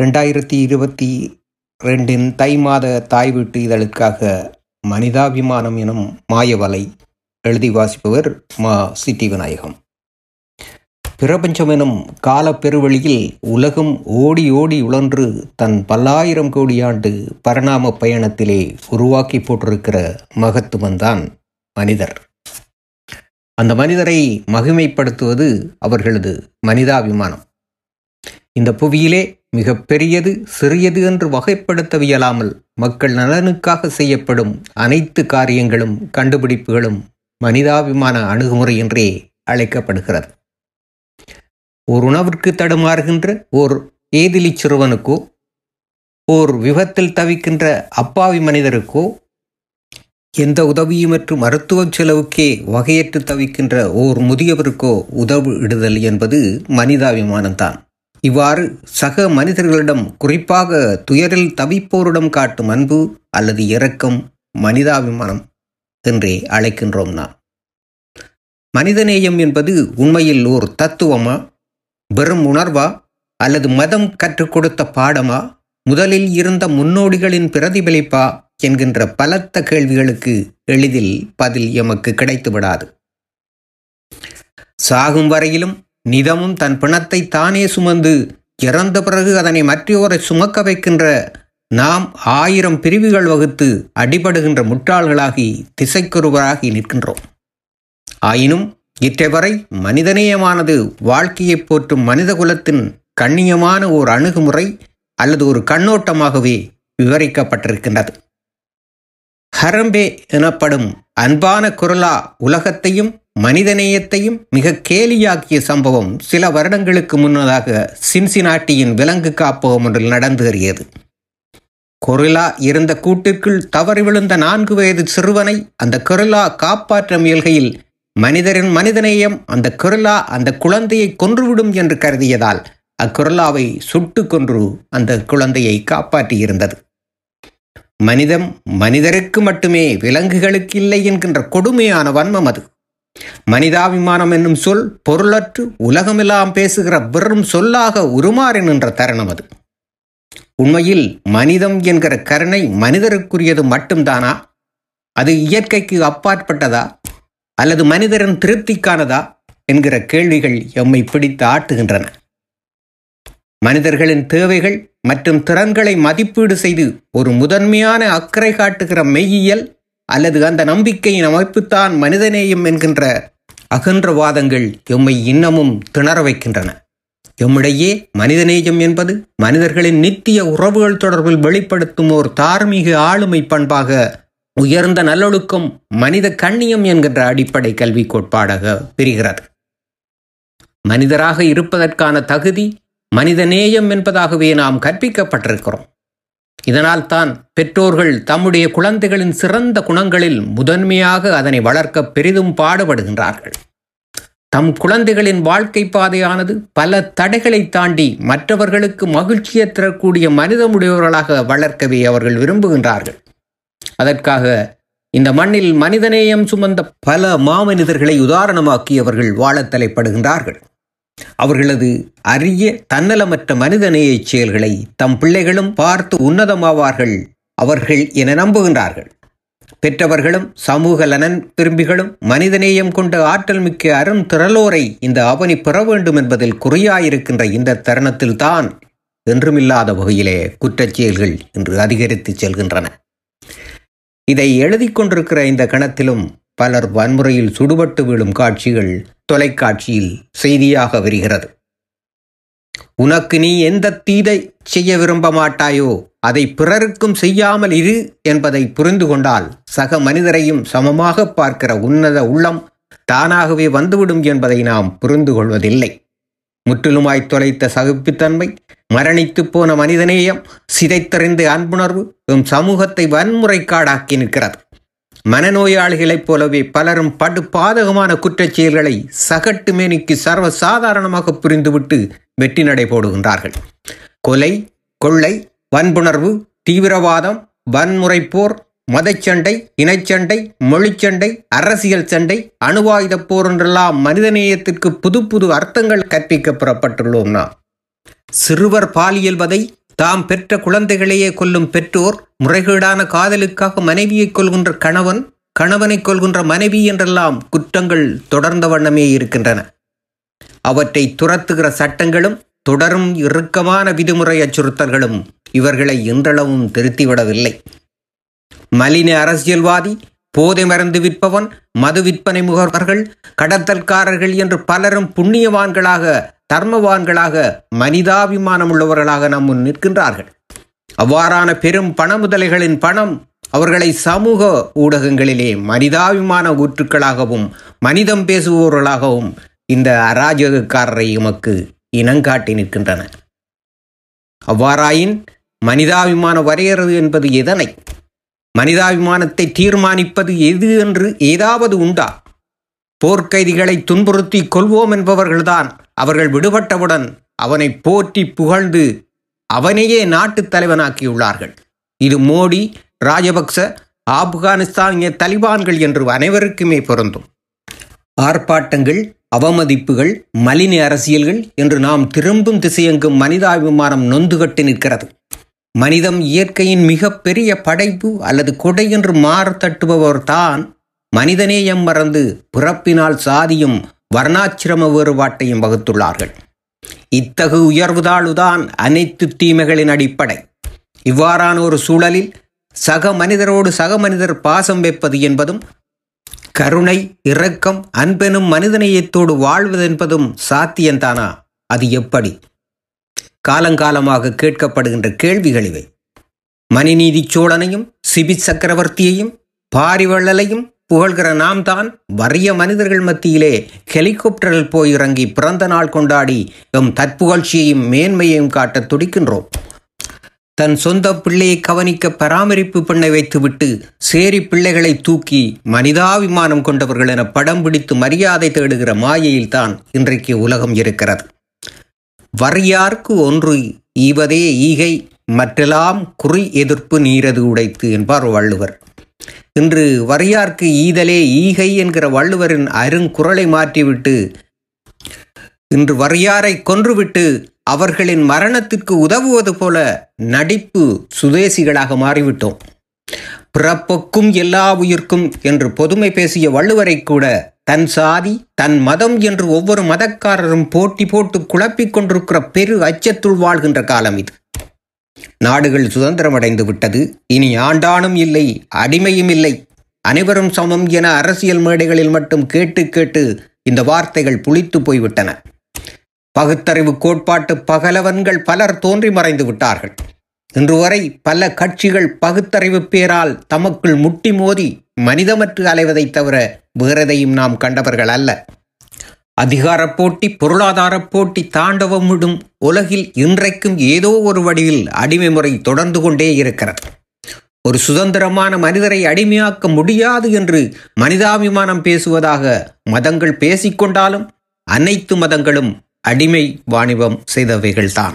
ரெண்டாயிரத்தி இருபத்தி ரெண்டின் தை மாத தாய் வீட்டு இதழுக்காக மனிதாபிமானம் எனும் மாயவலை எழுதி வாசிப்பவர் மா சிட்டி விநாயகம். பிரபஞ்சம் எனும் காலப் பெருவெளியில் உலகம் ஓடி ஓடி உழன்று தன் பல்லாயிரம் கோடி ஆண்டு பரிணாம பயணத்திலே உருவாக்கி போட்டிருக்கிற மகத்துவம்தான் மனிதர். அந்த மனிதரை மகிமைப்படுத்துவது அவர்களது மனிதாபிமானம். இந்த புவியிலே மிக பெரியது சிறியது என்று வகைப்படுத்தவியலாமல் மக்கள் நலனுக்காக செய்யப்படும் அனைத்து காரியங்களும் கண்டுபிடிப்புகளும் மனிதாபிமான அணுகுமுறை என்றே அழைக்கப்படுகிறது. ஓர் உணவிற்கு தடுமாறுகின்ற ஓர் ஏதிலி சிறுவனுக்கோ ஓர் விபத்தில் தவிக்கின்ற அப்பாவி மனிதருக்கோ எந்த உதவியுமற்று மருத்துவ செலவுக்கே வகையற்று தவிக்கின்ற ஓர் முதியவருக்கோ உதவு இடுதல் என்பது மனிதாபிமானம்தான். இவ்வாறு சக மனிதர்களிடம் குறிப்பாக துயரில் தவிப்போரிடம் காட்டும் அன்பு அல்லது இரக்கம் மனிதாபிமானம் என்றே அழைக்கின்றோம் நாம். மனிதநேயம் என்பது உண்மையில் ஓர் தத்துவமா வெறும் உணர்வா அல்லது மதம் கற்றுக் கொடுத்த பாடமா முதலில் இருந்த முன்னோடிகளின் பிரதிபலிப்பா என்கின்ற பலத்த கேள்விகளுக்கு எளிதில் பதில் எமக்கு கிடைத்துவிடாது. சாகும் வரையிலும் நிதமும் தன் பிணத்தை தானே சுமந்து இறந்த பிறகு அதனை மற்றோரை சுமக்க வைக்கின்ற நாம் ஆயிரம் பிரிவுகள் வகுத்து அடிபடுகின்ற முட்டாள்களாகி திசைக்குருவராகி நிற்கின்றோம். ஆயினும் இற்றைவரை மனிதநேயமானது வாழ்க்கையை போற்றும் மனித குலத்தின் கண்ணியமான ஓர் அணுகுமுறை அல்லது ஒரு கண்ணோட்டமாகவே விவரிக்கப்பட்டிருக்கின்றது. ஹரம்பே எனப்படும் அன்பான குரலா உலகத்தையும் மனிதநேயத்தையும் மிக கேலியாக்கிய சம்பவம் சில வருடங்களுக்கு முன்னதாக சின்சினாட்டியின் விலங்கு காப்பகம் ஒன்றில் நடந்தேறியது கொரிலா இருந்த கூட்டிற்குள் தவறி விழுந்த நான்கு வயது சிறுவனை அந்த கொரிலா காப்பாற்ற முயல்கையில் மனிதரின் மனிதநேயம் அந்த கொரிலா அந்த குழந்தையை கொன்றுவிடும் என்று கருதியதால் அக்குரலாவை சுட்டு கொன்று அந்த குழந்தையை காப்பாற்றியிருந்தது. மனிதம் மனிதருக்கு மட்டுமே விலங்குகளுக்கு இல்லை என்கின்ற கொடுமையான வன்மம் அது. மனிதாபிமானம் என்னும் சொல் பொருளற்று உலகமெல்லாம் பேசுகிற வெறும் சொல்லாக உருமாறி நின்ற தருணம் அது. உண்மையில் மனிதம் என்கிற கருணை மனிதருக்குரியது மட்டும்தானா? அது இயற்கைக்கு அப்பாற்பட்டதா? அல்லது மனிதரின் திருப்திக்கானதா? என்கிற கேள்விகள் எம்மை பிடித்து ஆட்டுகின்றன. மனிதர்களின் தேவைகள் மற்றும் திறன்களை மதிப்பீடு செய்து ஒரு முதன்மையான அக்கறை காட்டுகிற மெய்யியல் அல்லது அந்த நம்பிக்கையின் அமைப்புத்தான் மனிதநேயம் என்கின்ற அகன்றவாதங்கள் எம்மை இன்னமும் திணற வைக்கின்றன. எம்மிடையே மனிதநேயம் என்பது மனிதர்களின் நித்திய உறவுகள் தொடர்பில் வெளிப்படுத்தும் ஓர் தார்மீக ஆளுமை பண்பாக உயர்ந்த நல்லொழுக்கம் மனித கண்ணியம் என்கின்ற அடிப்படை கல்வி கோட்பாடாக பிரிகிறது. மனிதராக இருப்பதற்கான தகுதி மனிதநேயம் என்பதாகவே நாம் கற்பிக்கப்பட்டிருக்கிறோம். இதனால் தான் பெற்றோர்கள் தம்முடைய குழந்தைகளின் சிறந்த குணங்களில் முதன்மையாக அதனை வளர்க்க பெரிதும் பாடுபடுகின்றார்கள். தம் குழந்தைகளின் வாழ்க்கை பாதையானது பல தடைகளை தாண்டி மற்றவர்களுக்கு மகிழ்ச்சியை தரக்கூடிய மனிதமுடையவர்களாக வளர்க்கவே அவர்கள் விரும்புகின்றார்கள். அதற்காக இந்த மண்ணில் மனிதநேயம் சுமந்த பல மாமனிதர்களை உதாரணமாக்கி அவர்கள் வாழத் தலைப்படுகின்றார்கள். அவர்களது அரிய தன்னலமற்ற மனிதநேய செயல்களை தம் பிள்ளைகளும் பார்த்து உன்னதமாவார்கள் அவர்கள் என நம்புகின்றார்கள். பெற்றவர்களும் சமூக நலன் விரும்பிகளும் மனிதநேயம் கொண்ட ஆற்றல் மிக்க அரும் திரளோரை இந்த அவனி பெற வேண்டும் என்பதில் குறியாயிருக்கின்ற இந்த தருணத்தில்தான் என்றுமில்லாத வகையிலே குற்றச்செயல்கள் இன்று அதிகரித்து செல்கின்றன. இதை எழுதி கொண்டிருக்கிற இந்த கணத்திலும் பலர் வன்முறையில் சுடுபட்டு விழும் காட்சிகள் தொலைக்காட்சியில் செய்தியாக வருகிறது. உனக்கு நீ எந்த தீதை செய்ய விரும்ப மாட்டாயோ அதை பிறருக்கும் செய்யாமல் இரு என்பதை புரிந்து கொண்டால் சக மனிதரையும் சமமாக பார்க்கிற உன்னத உள்ளம் தானாகவே வந்துவிடும் என்பதை நாம் புரிந்து கொள்வதில்லை. முற்றிலுமாய் தொலைத்த சகிப்புத்தன்மை மரணித்து போன மனிதநேயம் சிதைத்தறிந்த அன்புணர்வு எம் சமூகத்தை வன்முறைக்காடாக்கி நிற்கிறது. மனநோயாளிகளைப் போலவே பலரும் படு பாதகமான குற்றச் செயல்களை சகட்டு மேனிக்கு சர்வ சாதாரணமாக புரிந்துவிட்டு வெற்றி நடை போடுகின்றார்கள். கொலை கொள்ளை வன்புணர்வு தீவிரவாதம் வன்முறைப்போர் மதச்சண்டை இனச்சண்டை மொழிச்சண்டை அரசியல் சண்டை அணுவாயுத போர் என்றெல்லாம் மனிதநேயத்திற்கு புது புது அர்த்தங்கள் கற்பிக்க புறப்பட்டுள்ளோம் நாம் சிறுவர் பாலியல் வதை தாம் பெற்ற குழந்தைகளையே கொல்லும் பெற்றோர் முறைகேடான காதலுக்காக மனைவியை கொள்கின்ற கணவன் கணவனை கொள்கின்ற மனைவி என்றெல்லாம் குற்றங்கள் தொடர்ந்த வண்ணமே இருக்கின்றன. அவற்றை துரத்துகிற சட்டங்களும் தொடரும் இறுக்கமான விதிமுறை அச்சுறுத்தல்களும் இவர்களை இன்றளவும் திருத்திவிடவில்லை. மலின அரசியல்வாதி போதை மருந்து விற்பவன் மது விற்பனை முகவர்கள் கடத்தல்காரர்கள் என்று பலரும் புண்ணியவான்களாக தர்மவான்களாக மனிதாபிமானம் உள்ளவர்களாக நம் முன் நிற்கின்றார்கள். அவ்வாறான பெரும் பண முதலைகளின் பணம் அவர்களை சமூக ஊடகங்களிலே மனிதாபிமான ஊற்றுக்களாகவும் மனிதம் பேசுபவர்களாகவும் இந்த அராஜகக்காரரை எமக்கு இனங்காட்டி நிற்கின்றன. அவ்வாறாயின் மனிதாபிமான வரையறது என்பது எதனை? மனிதாபிமானத்தை தீர்மானிப்பது எது என்று ஏதாவது உண்டா? போர்க்கைதிகளை துன்புறுத்தி கொள்வோம் என்பவர்கள்தான் அவர்கள் விடுபட்டவுடன் அவனை போற்றி புகழ்ந்து அவனையே நாட்டுத் தலைவனாக்கியுள்ளார்கள். இது மோடி ராஜபக்ச ஆப்கானிஸ்தானிய தலிபான்கள் என்று அனைவருக்குமே பொருந்தும். ஆர்ப்பாட்டங்கள் அவமதிப்புகள் மலின அரசியல்கள் என்று நாம் திரும்பும் திசையெங்கும் மனிதாபிமானம் நொந்துகட்டு நிற்கிறது. மனிதம் இயற்கையின் மிகப்பெரிய படைப்பு அல்லது கொடை என்று மாறு தட்டுபவர் தான் மனிதநேயம் மறந்து பிறப்பினால் சாதியும் வர்ணாச்சிரம வேறுபாட்டையும் வகுத்துள்ளார்கள். இத்தகு உயர்வுதாளுதான் அனைத்து தீமைகளின் அடிப்படை. இவ்வாறான ஒரு சூழலில் சக மனிதரோடு சக மனிதர் பாசம் வைப்பது என்பதும் கருணை இரக்கம் அன்பெனும் மனிதநேயத்தோடு வாழ்வதென்பதும் சாத்தியந்தானா அது எப்படி? காலங்காலமாக கேட்கப்படுகின்ற கேள்விகள் இவை. மணிநீதி சோழனையும் சிபி சக்கரவர்த்தியையும் பாரிவள்ளலையும் புகழ்கிற நாம் தான் வறிய மனிதர்கள் மத்தியிலே ஹெலிகாப்டரில் போய் இறங்கி பிறந்த நாள் கொண்டாடி எம் தற்புகழ்ச்சியையும் மேன்மையையும் காட்ட துடிக்கின்றோம். தன் சொந்த பிள்ளையை கவனிக்க பராமரிப்பு பெண்ணை வைத்துவிட்டு சேரி பிள்ளைகளை தூக்கி மனிதாபிமானம் கொண்டவர்கள் என படம் பிடித்து மரியாதை தேடுகிற மாயையில்தான் இன்றைக்கு உலகம் இருக்கிறது. வறியார்க்கு ஒன்று ஈவதே ஈகை மற்றெல்லாம் குறி எதிர்ப்பு நீரது உடைத்து என்பார் வள்ளுவர். இன்று வரியார்க்கு ஈதலே ஈகை என்கிற வள்ளுவரின் அருங்குரலை மாற்றிவிட்டு இன்று வரியாரை கொன்றுவிட்டு அவர்களின் மரணத்திற்கு உதவுவது போல நடிப்பு சுதேசிகளாக மாறிவிட்டோம். பிறப்புக்கும் எல்லா உயிர்க்கும் என்று பொதுமை பேசிய வள்ளுவரை கூட தன் சாதி தன் மதம் என்று ஒவ்வொரு மதக்காரரும் போட்டி போட்டு குழப்பிக் கொண்டிருக்கிற பெரு அச்சத்துள் வாழ்கின்ற காலம் இது. நாடுகள் சுதந்திரமடைந்து விட்டது. இனி ஆண்டானும் இல்லை அடிமையும் இல்லை. அனைவரும் சமம் என அரசியல் மேடைகளில் மட்டும் கேட்டு கேட்டு இந்த வார்த்தைகள் புளித்து போய்விட்டன. பகுத்தறிவு கோட்பாட்டு பகலவன்கள் பலர் தோன்றி மறைந்து விட்டார்கள். இன்று வரை பல கட்சிகள் பகுத்தறிவு பேரால் தமக்குள் முட்டி மோதி மனிதமற்று அலைவதைத் தவிர வேறெதையும் நாம் கண்டவர்கள் அல்ல. அதிகார போட்டி பொருளாதார போட்டி தாண்டவமிடும் உலகில் இன்றைக்கும் ஏதோ ஒரு வடிவில் அடிமை முறை தொடர்ந்து கொண்டே இருக்கிறது. ஒரு சுதந்திரமான மனிதரை அடிமையாக்க முடியாது என்று மனிதாபிமானம் பேசுவதாக மதங்கள் பேசிக்கொண்டாலும் அனைத்து மதங்களும் அடிமை வாணிபம் செய்தவைகள்தான்.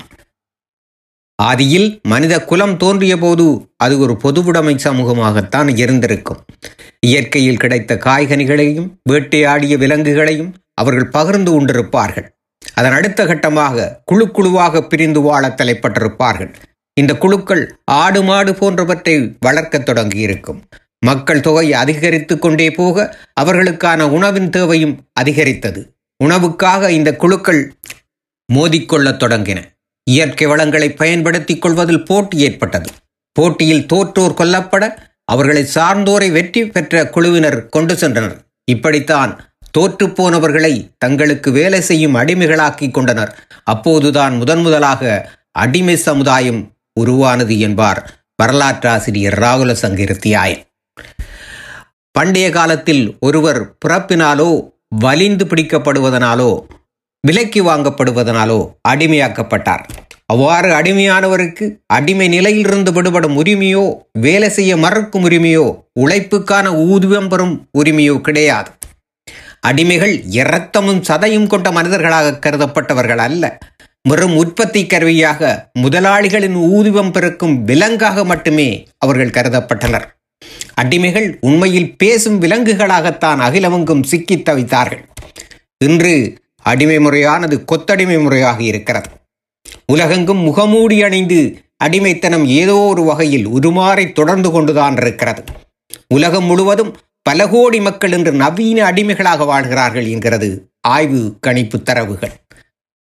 ஆதியில் மனித குலம் தோன்றிய போது அது ஒரு பொதுவுடைமை சமூகமாகத்தான் இருந்திருக்கும். இயற்கையில் கிடைத்த காய்கனிகளையும் வேட்டையாடிய விலங்குகளையும் அவர்கள் பகிர்ந்து கொண்டிருப்பார்கள். அதன் அடுத்த கட்டமாக குழு குழுவாக பிரிந்து வாழ தலைப்பட்டிருப்பார்கள். இந்த குழுக்கள் ஆடு மாடு போன்றவற்றை வளர்க்கத் தொடங்கியிருக்கும். மக்கள் தொகை அதிகரித்து கொண்டே போக அவர்களுக்கான உணவின் தேவையும் அதிகரித்தது. உணவுக்காக இந்த குழுக்கள் மோதிக்கொள்ளத் தொடங்கின. இயற்கை வளங்களை பயன்படுத்திக் கொள்வதில் போட்டி ஏற்பட்டது. போட்டியில் தோற்றோர் கொல்லப்பட அவர்களை சார்ந்தோரை வெற்றி பெற்ற குழுவினர் கொண்டு சென்றனர். இப்படித்தான் தோற்றுப்போனவர்களை தங்களுக்கு வேலை செய்யும் அடிமைகளாக்கிக் கொண்டனர். அப்போதுதான் முதன் முதலாக அடிமை சமுதாயம் உருவானது என்பார் வரலாற்றாசிரியர் ராகுல சங்கிருத்தியாயன். பண்டைய காலத்தில் ஒருவர் பிறப்பினாலோ வலிந்து பிடிக்கப்படுவதனாலோ விலைக்கு வாங்கப்படுவதனாலோ அடிமையாக்கப்பட்டார். அவ்வாறு அடிமையானவருக்கு அடிமை நிலையிலிருந்து விடுபடும் உரிமையோ வேலை செய்ய மறுக்கும் உரிமையோ உழைப்புக்கான ஊதியம் பெறும் உரிமையோ கிடையாது. அடிமைகள் இரத்தமும் சதையும் கொண்ட மனிதர்களாக கருதப்பட்டவர்கள் அல்ல. வெறும் உற்பத்தி கருவியாக முதலாளிகளின் ஊதியம் பெருக்கும் விலங்காக மட்டுமே அவர்கள் கருதப்பட்டனர். அடிமைகள் உண்மையில் பேசும் விலங்குகளாகத்தான் அகிலவங்கும் சிக்கித் தவித்தார்கள். இன்று அடிமை முறையானது கொத்தடிமை முறையாக இருக்கிறது. உலகெங்கும் முகமூடி அணிந்து அடிமைத்தனம் ஏதோ ஒரு வகையில் உருமாறி தொடர்ந்து கொண்டுதான் இருக்கிறது. உலகம் முழுவதும் பல கோடி மக்கள் இன்று நவீன அடிமைகளாக வாழ்கிறார்கள் என்கிறது ஆய்வு கணிப்பு தரவுகள்.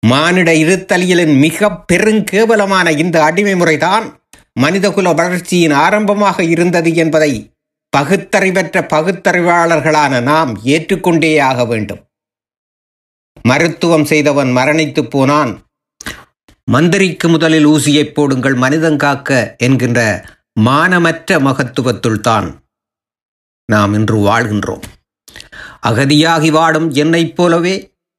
மானிட இருத்தலியலின் மிக பெருங்கேவலமான இந்த அடிமை முறைதான் மனிதகுல வளர்ச்சியின் ஆரம்பமாக இருந்தது என்பதை பகுத்தறிவற்ற பகுத்தறிவாளர்களான நாம் ஏற்றுக்கொண்டே ஆக வேண்டும். மருத்துவம் செய்தவன் மரணித்து போனான். மந்திரிக்கு முதலில் ஊசியைப் போடுங்கள் மனிதன் காக்க என்கின்ற மானமற்ற மகத்துவத்துள் தான் நாம் இன்று வாழ்கின்றோம். அகதியாகி வாடும் என்னைப் போலவே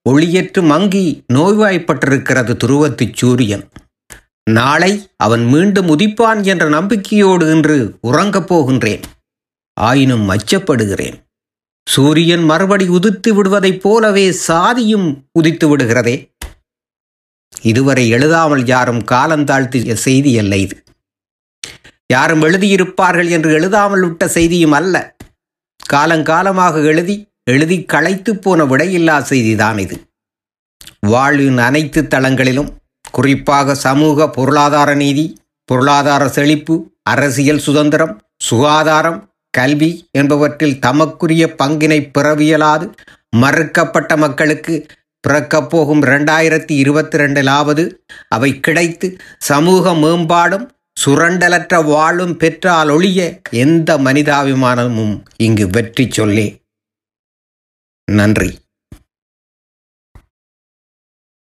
ஒளியற்று மங்கி நோய்வாய்ப்பட்டிருக்கிறது துருவத்துச் சூரியன். நாளை அவன் மீண்டும் உதிப்பான் என்ற நம்பிக்கையோடு இன்று உறங்கப் போகின்றேன். ஆயினும் அச்சப்படுகிறேன். சூரியன் மறுபடி உதித்து விடுவதைப் போலவே சாதியும் உதித்து விடுகிறதே. இதுவரை எழுதாமல் யாரும் காலந்தாழ்த்திய செய்தி அல்ல இது. யாரும் எழுதியிருப்பார்கள் என்று எழுதாமல் விட்ட செய்தியும் அல்ல. காலங்காலமாக எழுதி எழுதி களைத்து போன விடையில்லா செய்திதான் இது. வாழ்வின் அனைத்து தளங்களிலும் குறிப்பாக சமூக பொருளாதார நீதி பொருளாதார செழிப்பு அரசியல் சுதந்திரம் சுகாதாரம் கல்வி என்பவற்றில் தமக்குரிய பங்கினை பிறவியலாது. மறுக்கப்பட்ட மக்களுக்கு பிறக்கப் போகும் இரண்டாயிரத்தி இருபத்தி ரெண்டிலாவது அவை கிடைத்து சமூக மேம்பாடும் சுரண்டலற்ற வாழும் பெற்றால் ஒழிய எந்த மனிதாபிமானமும் இங்கு வெற்றி சொல்லே. நன்றி.